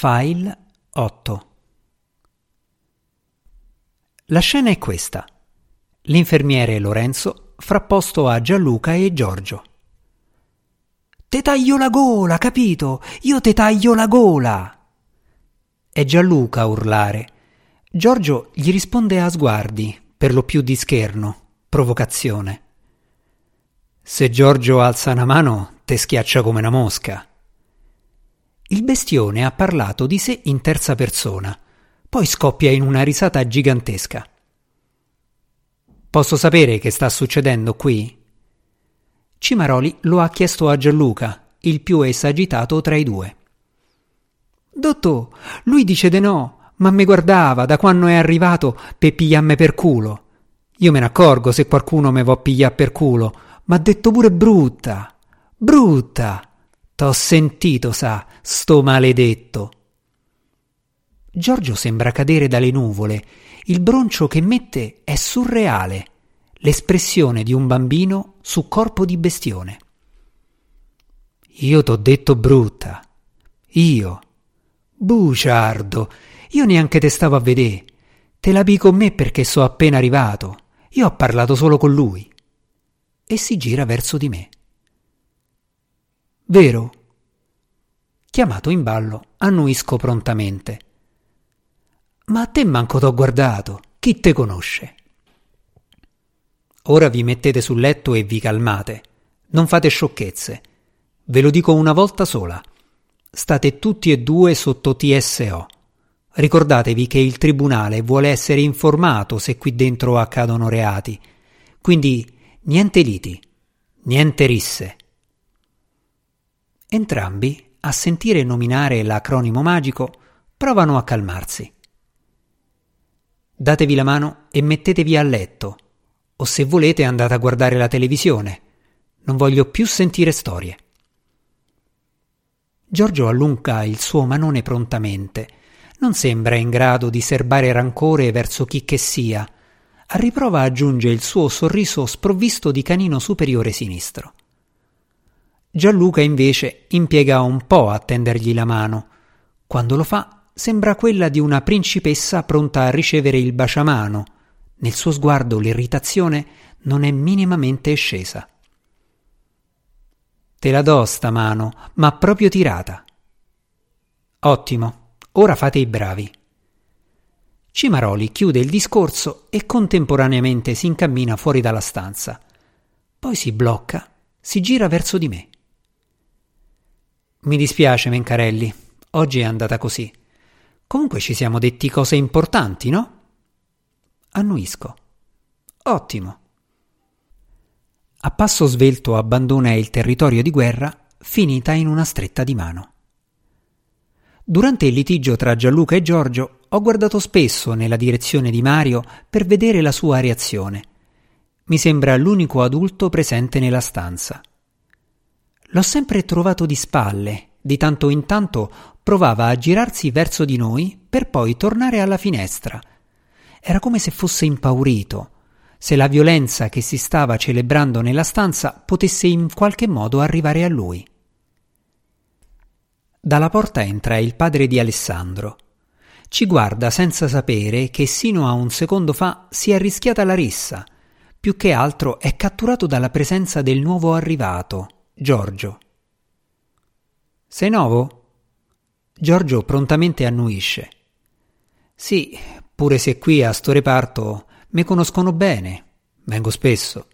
File 8 La scena è questa. L'infermiere Lorenzo frapposto a Gianluca e Giorgio. Te taglio la gola, capito? Io te taglio la gola! È Gianluca a urlare. Giorgio gli risponde a sguardi, per lo più di scherno, provocazione. Se Giorgio alza una mano, te schiaccia come una mosca. Il bestione ha parlato di sé in terza persona, poi scoppia in una risata gigantesca. Posso sapere che sta succedendo qui? Cimaroli lo ha chiesto a Gianluca, il più esagitato tra i due. Dottò, lui dice de no, ma mi guardava da quando è arrivato per pigliarmi per culo. Io me ne accorgo se qualcuno me vo pigliare per culo, ma detto pure brutta. Brutta. T'ho sentito, sa, sto maledetto. Giorgio sembra cadere dalle nuvole. Il broncio che mette è surreale, l'espressione di un bambino su corpo di bestione. Io t'ho detto brutta. Io. Buciardo, io neanche te stavo a vedere. Te la con me perché so appena arrivato. Io ho parlato solo con lui. E si gira verso di me. Vero? Chiamato in ballo, annuisco prontamente. Ma a te manco t'ho guardato. Chi te conosce? Ora vi mettete sul letto e vi calmate. Non fate sciocchezze. Ve lo dico una volta sola. State tutti e due sotto TSO. Ricordatevi che il tribunale vuole essere informato se qui dentro accadono reati. Quindi niente liti, niente risse. Entrambi, a sentire nominare l'acronimo magico, provano a calmarsi. Datevi la mano e mettetevi a letto, o se volete andate a guardare la televisione. Non voglio più sentire storie. Giorgio allunga il suo manone prontamente. Non sembra in grado di serbare rancore verso chi che sia. A riprova aggiunge il suo sorriso sprovvisto di canino superiore sinistro. Gianluca invece impiega un po' a tendergli la mano. Quando lo fa, sembra quella di una principessa pronta a ricevere il baciamano. Nel suo sguardo l'irritazione non è minimamente scesa. Te la do sta mano, ma proprio tirata. Ottimo, ora fate i bravi. Cimaroli chiude il discorso e contemporaneamente si incammina fuori dalla stanza. Poi si blocca, si gira verso di me. Mi dispiace, Mencarelli. Oggi è andata così. Comunque ci siamo detti cose importanti, no? Annuisco. Ottimo. A passo svelto abbandona il territorio di guerra, finita in una stretta di mano. Durante il litigio tra Gianluca e Giorgio ho guardato spesso nella direzione di Mario per vedere la sua reazione. Mi sembra l'unico adulto presente nella stanza. L'ho sempre trovato di spalle, di tanto in tanto provava a girarsi verso di noi per poi tornare alla finestra. Era come se fosse impaurito, se la violenza che si stava celebrando nella stanza potesse in qualche modo arrivare a lui. Dalla porta entra il padre di Alessandro. Ci guarda senza sapere che sino a un secondo fa si è rischiata la rissa. Più che altro è catturato dalla presenza del nuovo arrivato, Giorgio. Sei nuovo? Giorgio prontamente annuisce. Sì, pure se qui a sto reparto me conoscono bene, vengo spesso.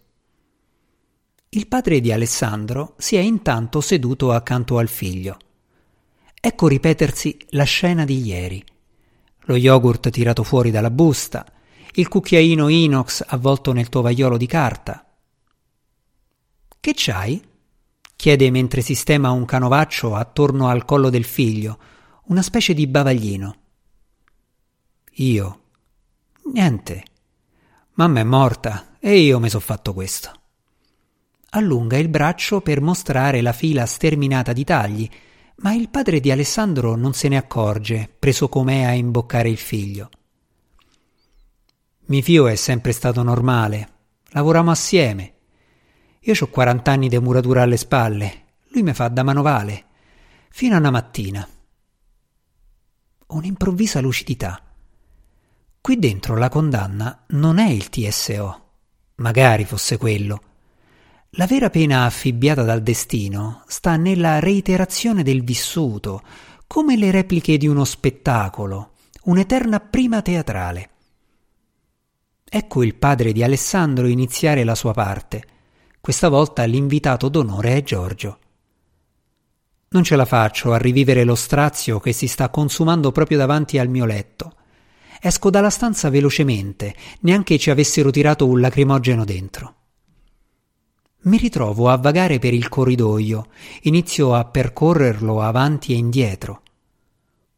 Il padre di Alessandro si è intanto seduto accanto al figlio. Ecco ripetersi la scena di ieri. Lo yogurt tirato fuori dalla busta, il cucchiaino inox avvolto nel tovagliolo di carta. Che c'hai? Chiede mentre sistema un canovaccio attorno al collo del figlio, una specie di bavaglino. Io. Niente. Mamma è morta e io mi so fatto questo. Allunga il braccio per mostrare la fila sterminata di tagli, ma il padre di Alessandro non se ne accorge, preso com'è a imboccare il figlio. Mi fio è sempre stato normale. Lavoriamo assieme. Io ho 40 anni di muratura alle spalle, lui mi fa da manovale, fino a una mattina. un'improvvisa lucidità. Qui dentro la condanna non è il TSO. Magari fosse quello. La vera pena affibbiata dal destino sta nella reiterazione del vissuto, come le repliche di uno spettacolo, un'eterna prima teatrale. Ecco il padre di Alessandro iniziare la sua parte. Questa volta l'invitato d'onore è Giorgio. Non ce la faccio a rivivere lo strazio che si sta consumando proprio davanti al mio letto. Esco dalla stanza velocemente, neanche ci avessero tirato un lacrimogeno dentro. Mi ritrovo a vagare per il corridoio, inizio a percorrerlo avanti e indietro.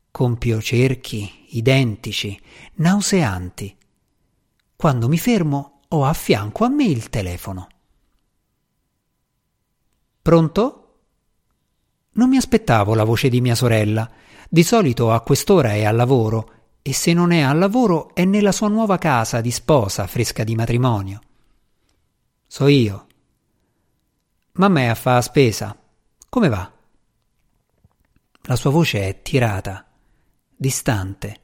Compio cerchi identici, nauseanti. Quando mi fermo, ho a fianco a me il telefono. Pronto? Non mi aspettavo la voce di mia sorella. Di solito a quest'ora è al lavoro e se non è al lavoro è nella sua nuova casa di sposa fresca di matrimonio. So io. Mamma è a fa spesa. Come va? La sua voce è tirata, distante.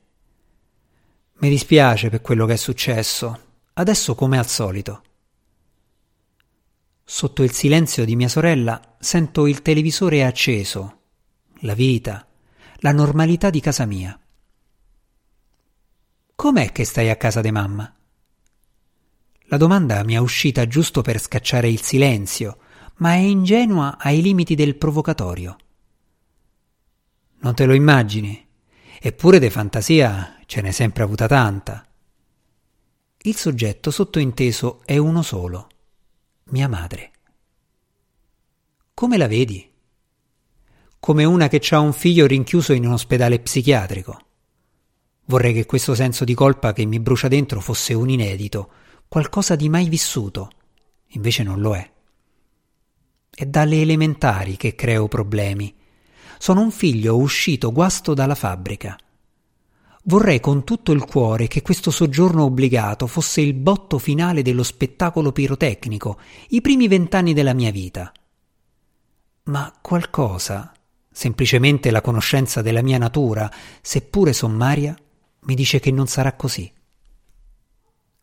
Mi dispiace per quello che è successo. Adesso come al solito. Sotto il silenzio di mia sorella sento il televisore acceso, la vita, la normalità di casa mia. Com'è che stai a casa di mamma? La domanda mi è uscita giusto per scacciare il silenzio, ma è ingenua ai limiti del provocatorio. Non te lo immagini? Eppure de fantasia ce n'è sempre avuta tanta. Il soggetto sottointeso è uno solo mia madre. Come la vedi? Come una che ha un figlio rinchiuso in un ospedale psichiatrico. Vorrei che questo senso di colpa che mi brucia dentro fosse un inedito, qualcosa di mai vissuto. Invece non lo è. È dalle elementari che creo problemi. Sono un figlio uscito guasto dalla fabbrica. Vorrei con tutto il cuore che questo soggiorno obbligato fosse il botto finale dello spettacolo pirotecnico, i primi vent'anni della mia vita. Ma qualcosa, semplicemente la conoscenza della mia natura, seppure sommaria, mi dice che non sarà così.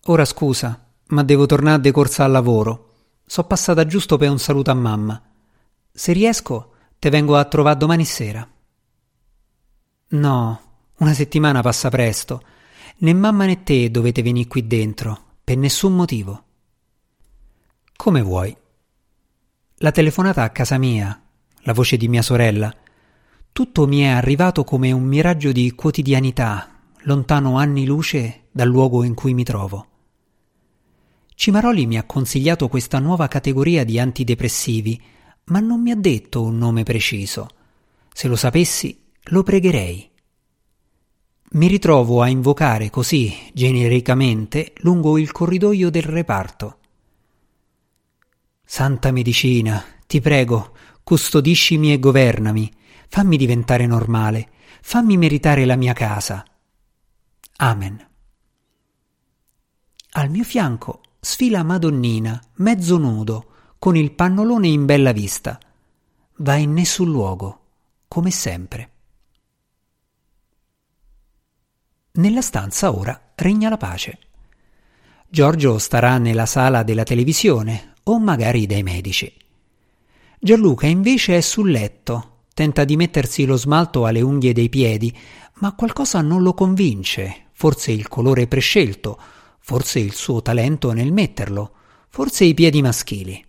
Ora scusa, ma devo tornare de corsa al lavoro. So passata giusto per un saluto a mamma. Se riesco, te vengo a trovare domani sera. No, una settimana passa presto. Né mamma né te dovete venire qui dentro, per nessun motivo. Come vuoi. La telefonata a casa mia, la voce di mia sorella, tutto mi è arrivato come un miraggio di quotidianità, lontano anni luce dal luogo in cui mi trovo. Cimaroli mi ha consigliato questa nuova categoria di antidepressivi, ma non mi ha detto un nome preciso. Se lo sapessi, lo pregherei. Mi ritrovo a invocare così, genericamente, lungo il corridoio del reparto. Santa medicina, ti prego, custodiscimi e governami, fammi diventare normale, fammi meritare la mia casa. Amen. Al mio fianco sfila Madonnina, mezzo nudo, con il pannolone in bella vista. Va in nessun luogo, come sempre. Nella stanza ora regna la pace. Giorgio starà nella sala della televisione o magari dai medici. Gianluca invece è sul letto, tenta di mettersi lo smalto alle unghie dei piedi, ma qualcosa non lo convince, forse il colore prescelto, forse il suo talento nel metterlo, forse i piedi maschili.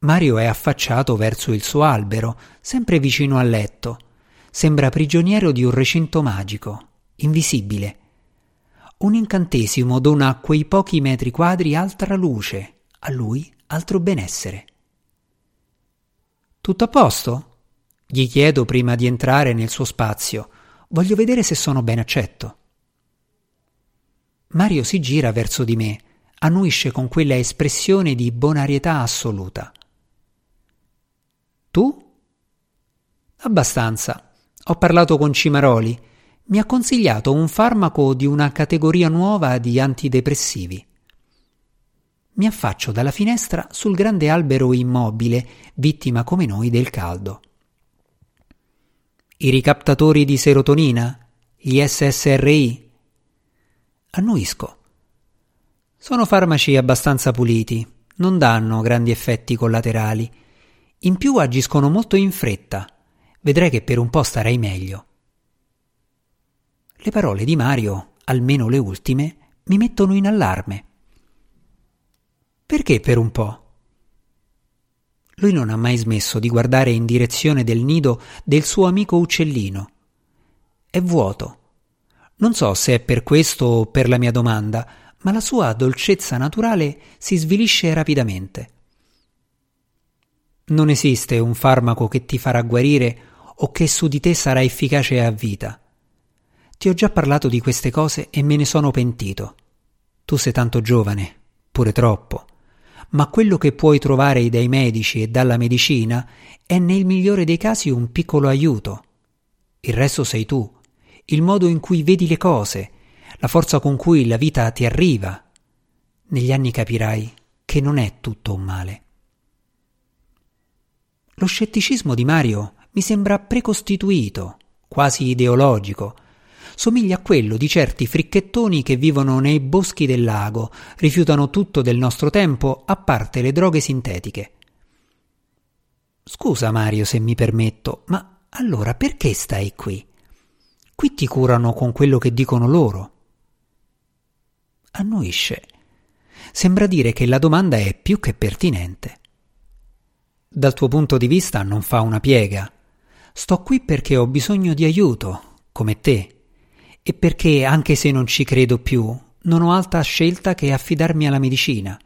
Mario è affacciato verso il suo albero, sempre vicino al letto. Sembra prigioniero di un recinto magico invisibile. Un incantesimo dona a quei pochi metri quadri altra luce, a lui altro benessere. Tutto a posto? Gli chiedo prima di entrare nel suo spazio. Voglio vedere se sono ben accetto. Mario si gira verso di me, annuisce con quella espressione di bonarietà assoluta. Tu? Abbastanza. Ho parlato con Cimaroli mi ha consigliato un farmaco di una categoria nuova di antidepressivi. Mi affaccio dalla finestra sul grande albero immobile, vittima come noi del caldo. I ricaptatori di serotonina? Gli SSRI? Annuisco. Sono farmaci abbastanza puliti, non danno grandi effetti collaterali. In più agiscono molto in fretta. Vedrai che per un po' starai meglio. Le parole di Mario, almeno le ultime, mi mettono in allarme. Perché per un po'? Lui non ha mai smesso di guardare in direzione del nido del suo amico uccellino. È vuoto. Non so se è per questo o per la mia domanda, ma la sua dolcezza naturale si svilisce rapidamente. Non esiste un farmaco che ti farà guarire o che su di te sarà efficace a vita. Ti ho già parlato di queste cose e me ne sono pentito. Tu sei tanto giovane, pure troppo ma quello che puoi trovare dai medici e dalla medicina è nel migliore dei casi un piccolo aiuto. Il resto sei tu, il modo in cui vedi le cose, la forza con cui la vita ti arriva. Negli anni capirai che non è tutto un male. Lo scetticismo di Mario mi sembra precostituito, quasi ideologico, somiglia a quello di certi fricchettoni che vivono nei boschi del lago, rifiutano tutto del nostro tempo, a parte le droghe sintetiche. Scusa Mario se mi permetto, ma allora perché stai qui? Qui ti curano con quello che dicono loro. Annuisce. Sembra dire che la domanda è più che pertinente. Dal tuo punto di vista non fa una piega. Sto qui perché ho bisogno di aiuto, come te e perché, anche se non ci credo più, non ho altra scelta che affidarmi alla medicina.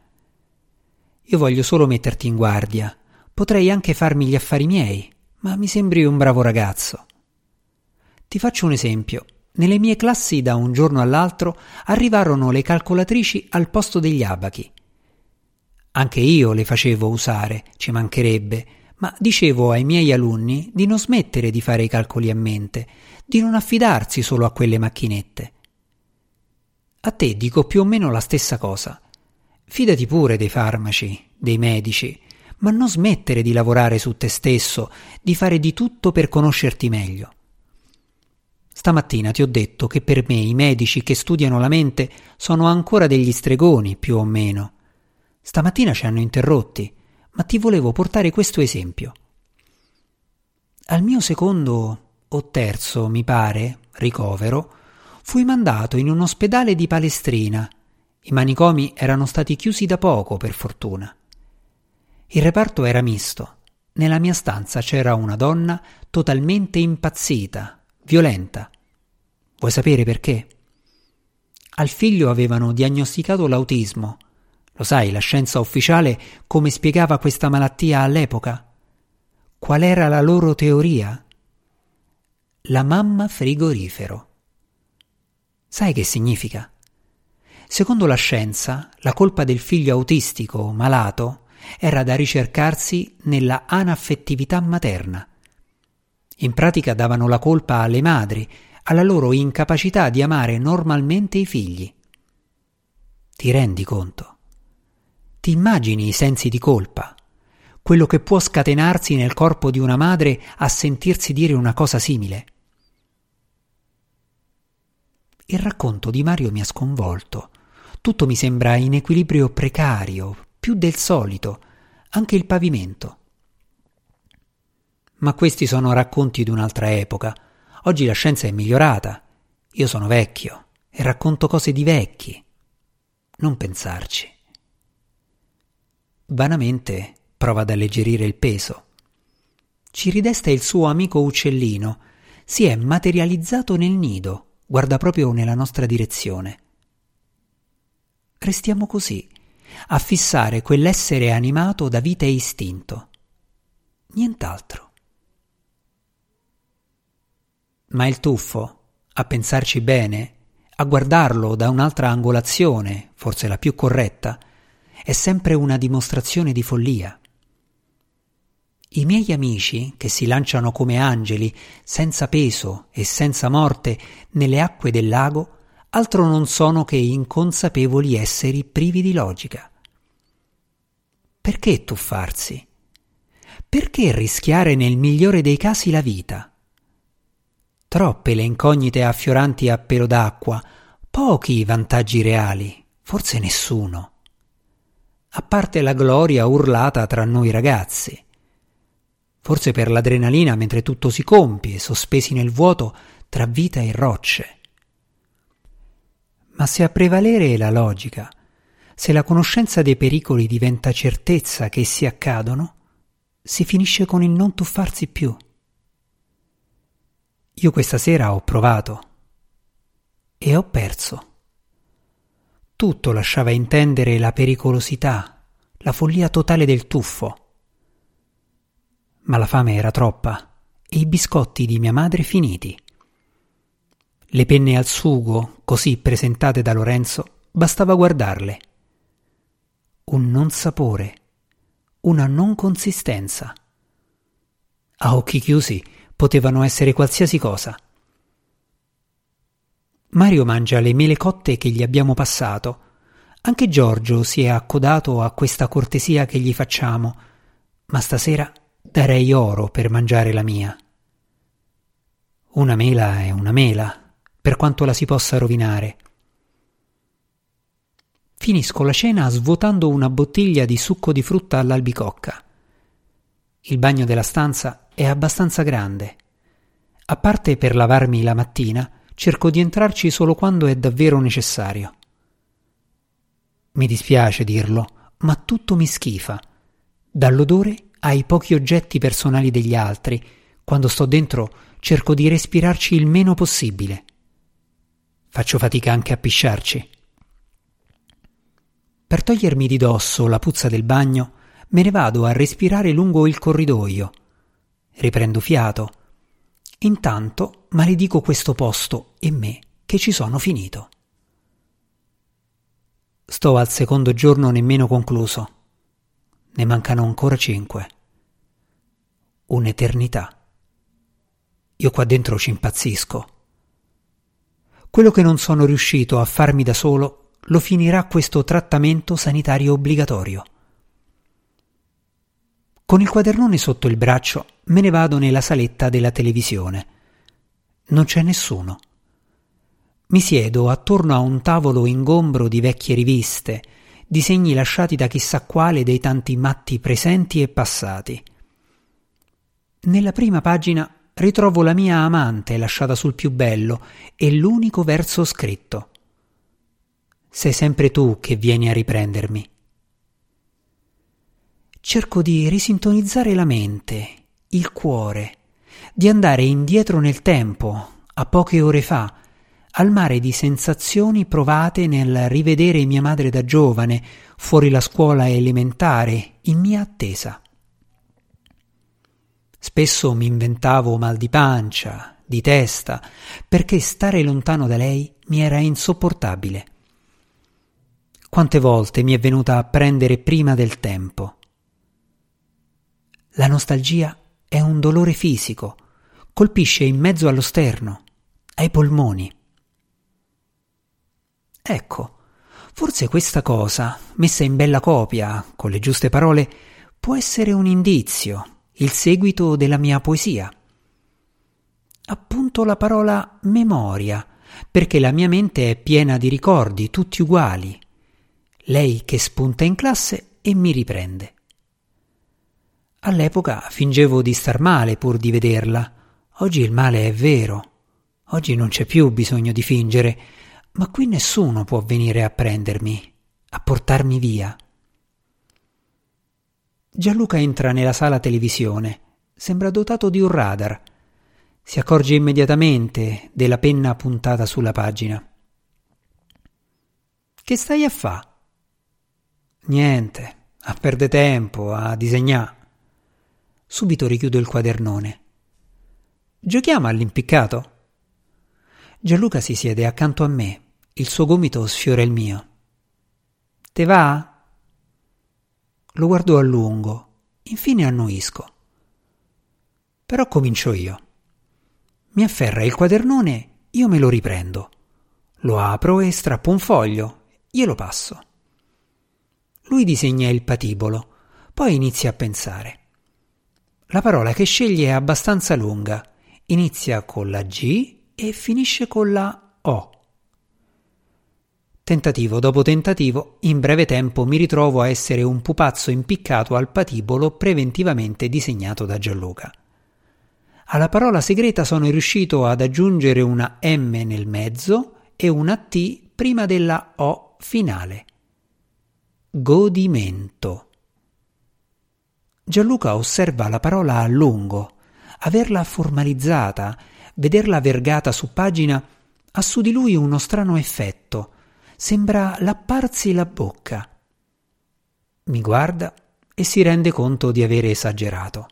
Io voglio solo metterti in guardia. Potrei anche farmi gli affari miei, ma mi sembri un bravo ragazzo. Ti faccio un esempio. Nelle mie classi da un giorno all'altro arrivarono le calcolatrici al posto degli abachi. Anche io le facevo usare, ci mancherebbe, ma dicevo ai miei alunni di non smettere di fare i calcoli a mente, di non affidarsi solo a quelle macchinette. A te dico più o meno la stessa cosa. Fidati pure dei farmaci, dei medici, ma non smettere di lavorare su te stesso, di fare di tutto per conoscerti meglio. Stamattina ti ho detto che per me i medici che studiano la mente sono ancora degli stregoni, più o meno. Stamattina ci hanno interrotti ma ti volevo portare questo esempio. Al mio secondo o terzo, mi pare, ricovero, fui mandato in un ospedale di Palestrina. I manicomi erano stati chiusi da poco, per fortuna. Il reparto era misto. Nella mia stanza c'era una donna totalmente impazzita, violenta. Vuoi sapere perché? Al figlio avevano diagnosticato l'autismo lo sai, la scienza ufficiale come spiegava questa malattia all'epoca? Qual era la loro teoria? La mamma frigorifero. Sai che significa? Secondo la scienza, la colpa del figlio autistico malato era da ricercarsi nella anaffettività materna. In pratica davano la colpa alle madri, alla loro incapacità di amare normalmente i figli. Ti rendi conto? Ti immagini i sensi di colpa, quello che può scatenarsi nel corpo di una madre a sentirsi dire una cosa simile? Il racconto di Mario mi ha sconvolto. Tutto mi sembra in equilibrio precario, più del solito, anche il pavimento. Ma questi sono racconti di un'altra epoca. Oggi la scienza è migliorata. Io sono vecchio e racconto cose di vecchi. Non pensarci. Vanamente prova ad alleggerire il peso. Ci ridesta il suo amico uccellino. Si è materializzato nel nido, guarda proprio nella nostra direzione. Restiamo così, a fissare quell'essere animato da vita e istinto. Nient'altro. Ma il tuffo, a pensarci bene, a guardarlo da un'altra angolazione, forse la più corretta, è sempre una dimostrazione di follia. I miei amici, che si lanciano come angeli, senza peso e senza morte, nelle acque del lago, altro non sono che inconsapevoli esseri privi di logica. Perché tuffarsi? Perché rischiare nel migliore dei casi la vita? Troppe le incognite affioranti a pelo d'acqua, pochi i vantaggi reali, forse nessuno. A parte la gloria urlata tra noi ragazzi. Forse per l'adrenalina mentre tutto si compie, sospesi nel vuoto tra vita e rocce. Ma se a prevalere è la logica, se la conoscenza dei pericoli diventa certezza che essi accadono, si finisce con il non tuffarsi più. Io questa sera ho provato e ho perso. Tutto lasciava intendere la pericolosità, la follia totale del tuffo. Ma la fame era troppa e i biscotti di mia madre finiti. Le penne al sugo, così presentate da Lorenzo, bastava guardarle. Un non sapore, una non consistenza. A occhi chiusi potevano essere qualsiasi cosa. Mario mangia le mele cotte che gli abbiamo passato. Anche Giorgio si è accodato a questa cortesia che gli facciamo, ma stasera darei oro per mangiare la mia. Una mela è una mela, per quanto la si possa rovinare. Finisco la cena svuotando una bottiglia di succo di frutta all'albicocca. Il bagno della stanza è abbastanza grande. A parte per lavarmi la mattina, cerco di entrarci solo quando è davvero necessario. Mi dispiace dirlo, ma tutto mi schifa, dall'odore ai pochi oggetti personali degli altri. Quando sto dentro cerco di respirarci il meno possibile. Faccio fatica anche a pisciarci. Per togliermi di dosso la puzza del bagno, me ne vado a respirare lungo il corridoio. Riprendo fiato Intanto maledico questo posto e me che ci sono finito. Sto al secondo giorno nemmeno concluso. Ne mancano ancora cinque. Un'eternità. Io qua dentro ci impazzisco. Quello che non sono riuscito a farmi da solo lo finirà questo trattamento sanitario obbligatorio. Con il quadernone sotto il braccio me ne vado nella saletta della televisione. Non c'è nessuno. Mi siedo attorno a un tavolo ingombro di vecchie riviste, disegni lasciati da chissà quale dei tanti matti presenti e passati. Nella prima pagina ritrovo la mia amante lasciata sul più bello e l'unico verso scritto. Sei sempre tu che vieni a riprendermi cerco di risintonizzare la mente, il cuore, di andare indietro nel tempo, a poche ore fa, al mare di sensazioni provate nel rivedere mia madre da giovane, fuori la scuola elementare, in mia attesa. Spesso mi inventavo mal di pancia, di testa, perché stare lontano da lei mi era insopportabile. Quante volte mi è venuta a prendere prima del tempo. La nostalgia è un dolore fisico, colpisce in mezzo allo sterno, ai polmoni. Ecco, forse questa cosa, messa in bella copia, con le giuste parole, può essere un indizio, il seguito della mia poesia. Appunto la parola memoria, perché la mia mente è piena di ricordi, tutti uguali. Lei che spunta in classe e mi riprende. All'epoca fingevo di star male pur di vederla. Oggi il male è vero. Oggi non c'è più bisogno di fingere, ma qui nessuno può venire a prendermi, a portarmi via. Gianluca entra nella sala televisione. Sembra dotato di un radar. Si accorge immediatamente della penna puntata sulla pagina. Che stai a fa? Niente, a perdere tempo, a disegnare. Subito richiudo il quadernone. Giochiamo all'impiccato? Gianluca si siede accanto a me, il suo gomito sfiora il mio. Te va? Lo guardo a lungo, infine annuisco. Però comincio io. Mi afferra il quadernone, io me lo riprendo. Lo apro e strappo un foglio, glielo passo. Lui disegna il patibolo, poi inizia a pensare. La parola che sceglie è abbastanza lunga inizia con la G e finisce con la O. Tentativo dopo tentativo, in breve tempo mi ritrovo a essere un pupazzo impiccato al patibolo preventivamente disegnato da Gianluca. Alla parola segreta sono riuscito ad aggiungere una M nel mezzo e una T prima della O finale. Godimento. Gianluca osserva la parola a lungo. Averla formalizzata, vederla vergata su pagina, ha su di lui uno strano effetto. Sembra lapparsi la bocca. Mi guarda e si rende conto di avere esagerato.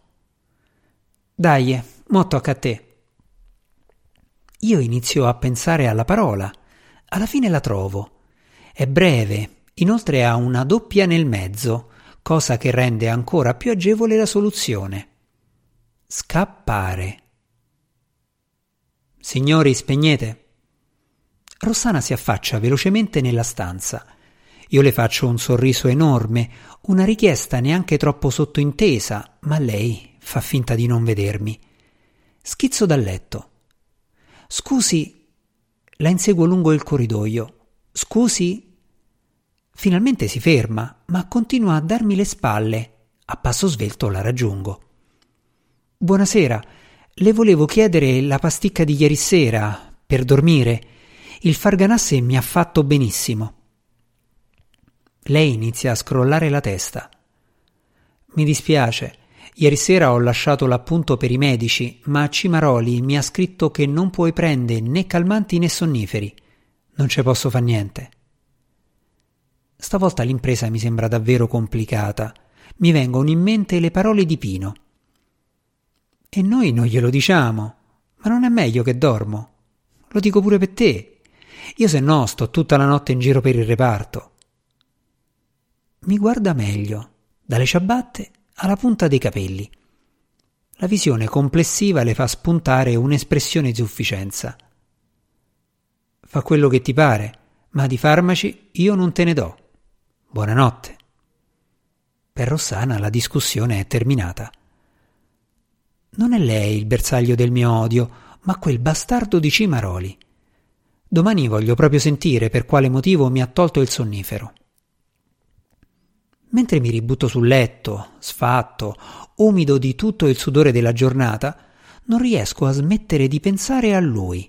Dai, mo tocca a te. Io inizio a pensare alla parola. Alla fine la trovo. È breve, inoltre ha una doppia nel mezzo cosa che rende ancora più agevole la soluzione. Scappare. Signori, spegnete. Rossana si affaccia velocemente nella stanza. Io le faccio un sorriso enorme, una richiesta neanche troppo sottointesa, ma lei fa finta di non vedermi. Schizzo dal letto. Scusi, la inseguo lungo il corridoio. Scusi, Finalmente si ferma, ma continua a darmi le spalle. A passo svelto la raggiungo. Buonasera, le volevo chiedere la pasticca di ieri sera per dormire. Il farganasse mi ha fatto benissimo. Lei inizia a scrollare la testa. Mi dispiace. Ieri sera ho lasciato l'appunto per i medici, ma Cimaroli mi ha scritto che non puoi prendere né calmanti né sonniferi. Non ci posso far niente. Stavolta l'impresa mi sembra davvero complicata. Mi vengono in mente le parole di Pino. E noi non glielo diciamo. Ma non è meglio che dormo. Lo dico pure per te. Io se no sto tutta la notte in giro per il reparto. Mi guarda meglio, dalle ciabatte alla punta dei capelli. La visione complessiva le fa spuntare un'espressione di sufficienza. Fa quello che ti pare, ma di farmaci io non te ne do. Buonanotte. Per Rossana la discussione è terminata. Non è lei il bersaglio del mio odio, ma quel bastardo di Cimaroli. Domani voglio proprio sentire per quale motivo mi ha tolto il sonnifero. Mentre mi ributto sul letto, sfatto, umido di tutto il sudore della giornata, non riesco a smettere di pensare a lui.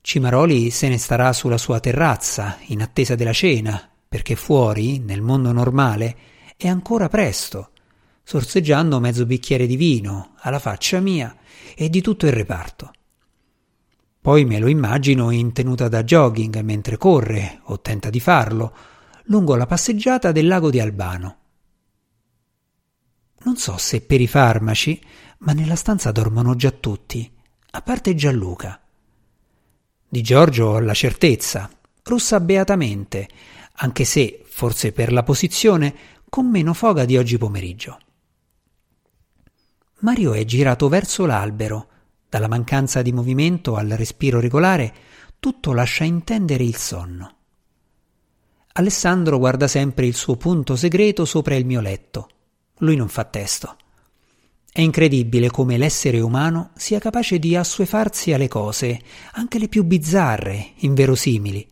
Cimaroli se ne starà sulla sua terrazza, in attesa della cena, perché fuori, nel mondo normale, è ancora presto, sorseggiando mezzo bicchiere di vino alla faccia mia e di tutto il reparto. Poi me lo immagino in tenuta da jogging mentre corre, o tenta di farlo, lungo la passeggiata del lago di Albano. Non so se per i farmaci, ma nella stanza dormono già tutti, a parte Gianluca. Di Giorgio ho la certezza, russa beatamente, anche se, forse per la posizione, con meno foga di oggi pomeriggio. Mario è girato verso l'albero. Dalla mancanza di movimento al respiro regolare, tutto lascia intendere il sonno. Alessandro guarda sempre il suo punto segreto sopra il mio letto. Lui non fa testo. È incredibile come l'essere umano sia capace di assuefarsi alle cose, anche le più bizzarre, inverosimili,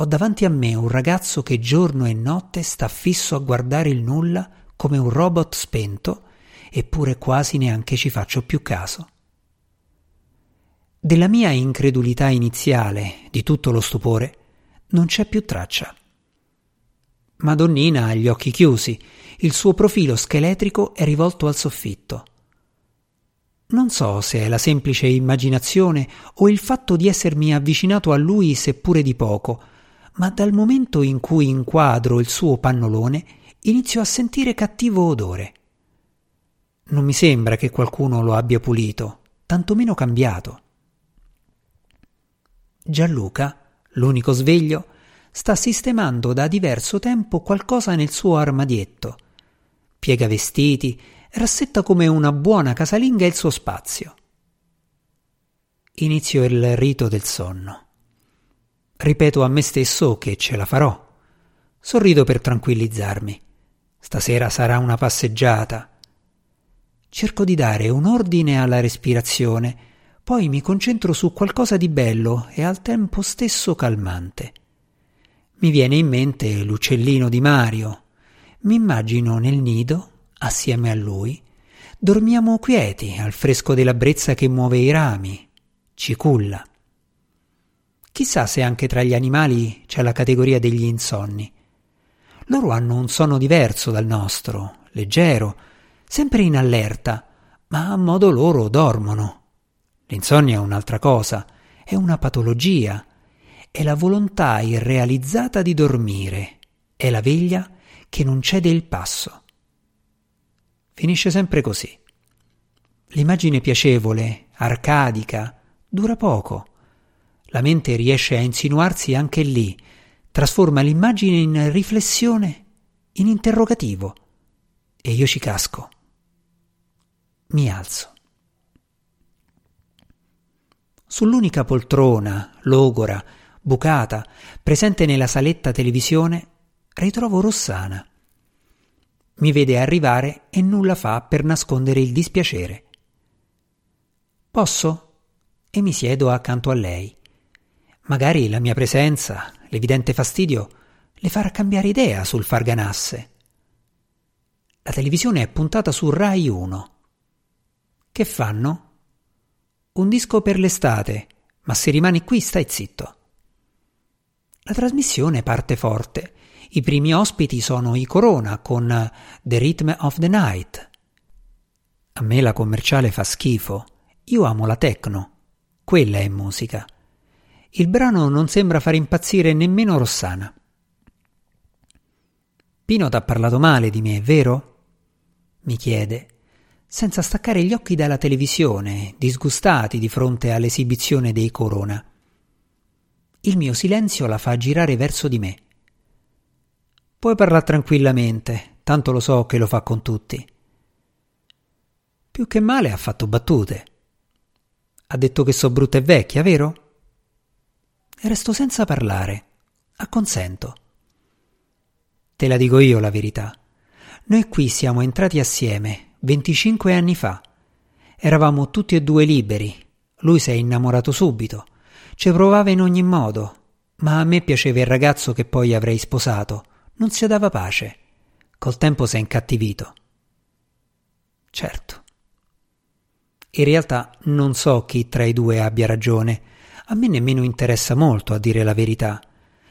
ho davanti a me un ragazzo che giorno e notte sta fisso a guardare il nulla come un robot spento, eppure quasi neanche ci faccio più caso. Della mia incredulità iniziale, di tutto lo stupore, non c'è più traccia. Madonnina ha gli occhi chiusi, il suo profilo scheletrico è rivolto al soffitto. Non so se è la semplice immaginazione o il fatto di essermi avvicinato a lui seppure di poco, ma dal momento in cui inquadro il suo pannolone inizio a sentire cattivo odore. Non mi sembra che qualcuno lo abbia pulito, tantomeno cambiato. Gianluca, l'unico sveglio, sta sistemando da diverso tempo qualcosa nel suo armadietto. Piega vestiti, rassetta come una buona casalinga il suo spazio. Inizio il rito del sonno. Ripeto a me stesso che ce la farò. Sorrido per tranquillizzarmi. Stasera sarà una passeggiata. Cerco di dare un ordine alla respirazione, poi mi concentro su qualcosa di bello e al tempo stesso calmante. Mi viene in mente l'uccellino di Mario. Mi immagino nel nido, assieme a lui. Dormiamo quieti al fresco della brezza che muove i rami. Ci culla. Chissà se anche tra gli animali c'è la categoria degli insonni. Loro hanno un sonno diverso dal nostro, leggero, sempre in allerta, ma a modo loro dormono. L'insonnia è un'altra cosa, è una patologia, è la volontà irrealizzata di dormire, è la veglia che non cede il passo. Finisce sempre così. L'immagine piacevole, arcadica, dura poco. La mente riesce a insinuarsi anche lì, trasforma l'immagine in riflessione, in interrogativo, e io ci casco. Mi alzo. Sull'unica poltrona, logora, bucata, presente nella saletta televisione, ritrovo Rossana. Mi vede arrivare e nulla fa per nascondere il dispiacere. Posso? E mi siedo accanto a lei. Magari la mia presenza, l'evidente fastidio, le farà cambiare idea sul far ganasse. La televisione è puntata su Rai 1. Che fanno? Un disco per l'estate, ma se rimani qui stai zitto. La trasmissione parte forte. I primi ospiti sono i Corona con The Rhythm of the Night. A me la commerciale fa schifo. Io amo la techno. Quella è musica. Il brano non sembra far impazzire nemmeno Rossana. Pino t'ha parlato male di me, vero? mi chiede, senza staccare gli occhi dalla televisione, disgustati di fronte all'esibizione dei Corona. Il mio silenzio la fa girare verso di me. Puoi parlare tranquillamente, tanto lo so che lo fa con tutti. Più che male ha fatto battute. Ha detto che so brutta e vecchia, vero? Resto senza parlare. Acconsento. Te la dico io la verità. Noi qui siamo entrati assieme, 25 anni fa. Eravamo tutti e due liberi. Lui si è innamorato subito. Ci provava in ogni modo, ma a me piaceva il ragazzo che poi avrei sposato. Non si dava pace. Col tempo si è incattivito. Certo. In realtà non so chi tra i due abbia ragione. A me nemmeno interessa molto, a dire la verità.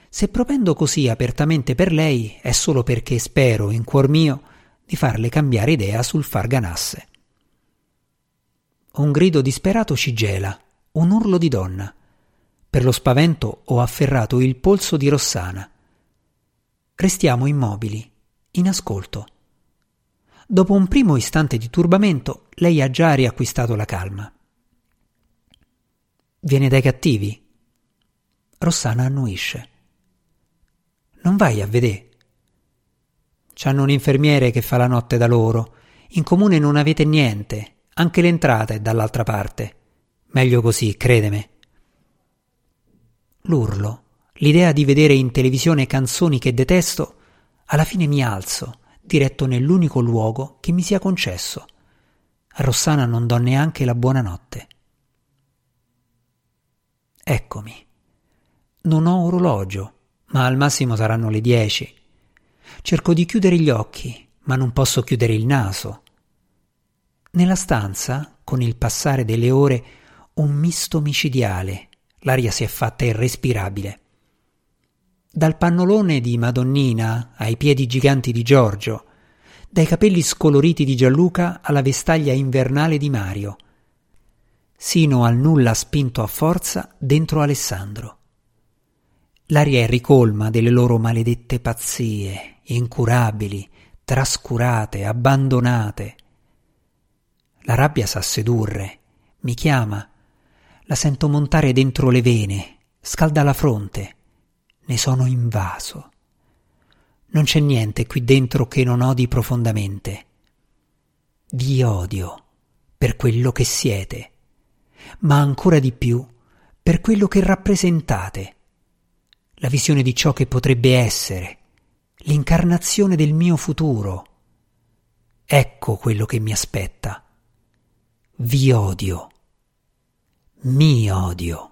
Se propendo così apertamente per lei è solo perché spero, in cuor mio, di farle cambiare idea sul far ganasse. Un grido disperato ci gela, un urlo di donna. Per lo spavento ho afferrato il polso di Rossana. Restiamo immobili, in ascolto. Dopo un primo istante di turbamento, lei ha già riacquistato la calma. Viene dai cattivi? Rossana annuisce. Non vai a vedere. C'hanno un infermiere che fa la notte da loro. In comune non avete niente, anche l'entrata è dall'altra parte. Meglio così, credeme. L'urlo, l'idea di vedere in televisione canzoni che detesto, alla fine mi alzo, diretto nell'unico luogo che mi sia concesso. A Rossana non do neanche la buonanotte. Eccomi. Non ho orologio, ma al massimo saranno le dieci. Cerco di chiudere gli occhi, ma non posso chiudere il naso. Nella stanza, con il passare delle ore, un misto micidiale. L'aria si è fatta irrespirabile. Dal pannolone di Madonnina ai piedi giganti di Giorgio, dai capelli scoloriti di Gianluca alla vestaglia invernale di Mario, sino al nulla spinto a forza dentro Alessandro. L'aria è ricolma delle loro maledette pazzie, incurabili, trascurate, abbandonate. La rabbia sa sedurre, mi chiama, la sento montare dentro le vene, scalda la fronte, ne sono invaso. Non c'è niente qui dentro che non odi profondamente. Vi odio per quello che siete, ma ancora di più per quello che rappresentate, la visione di ciò che potrebbe essere, l'incarnazione del mio futuro. Ecco quello che mi aspetta. Vi odio. Mi odio.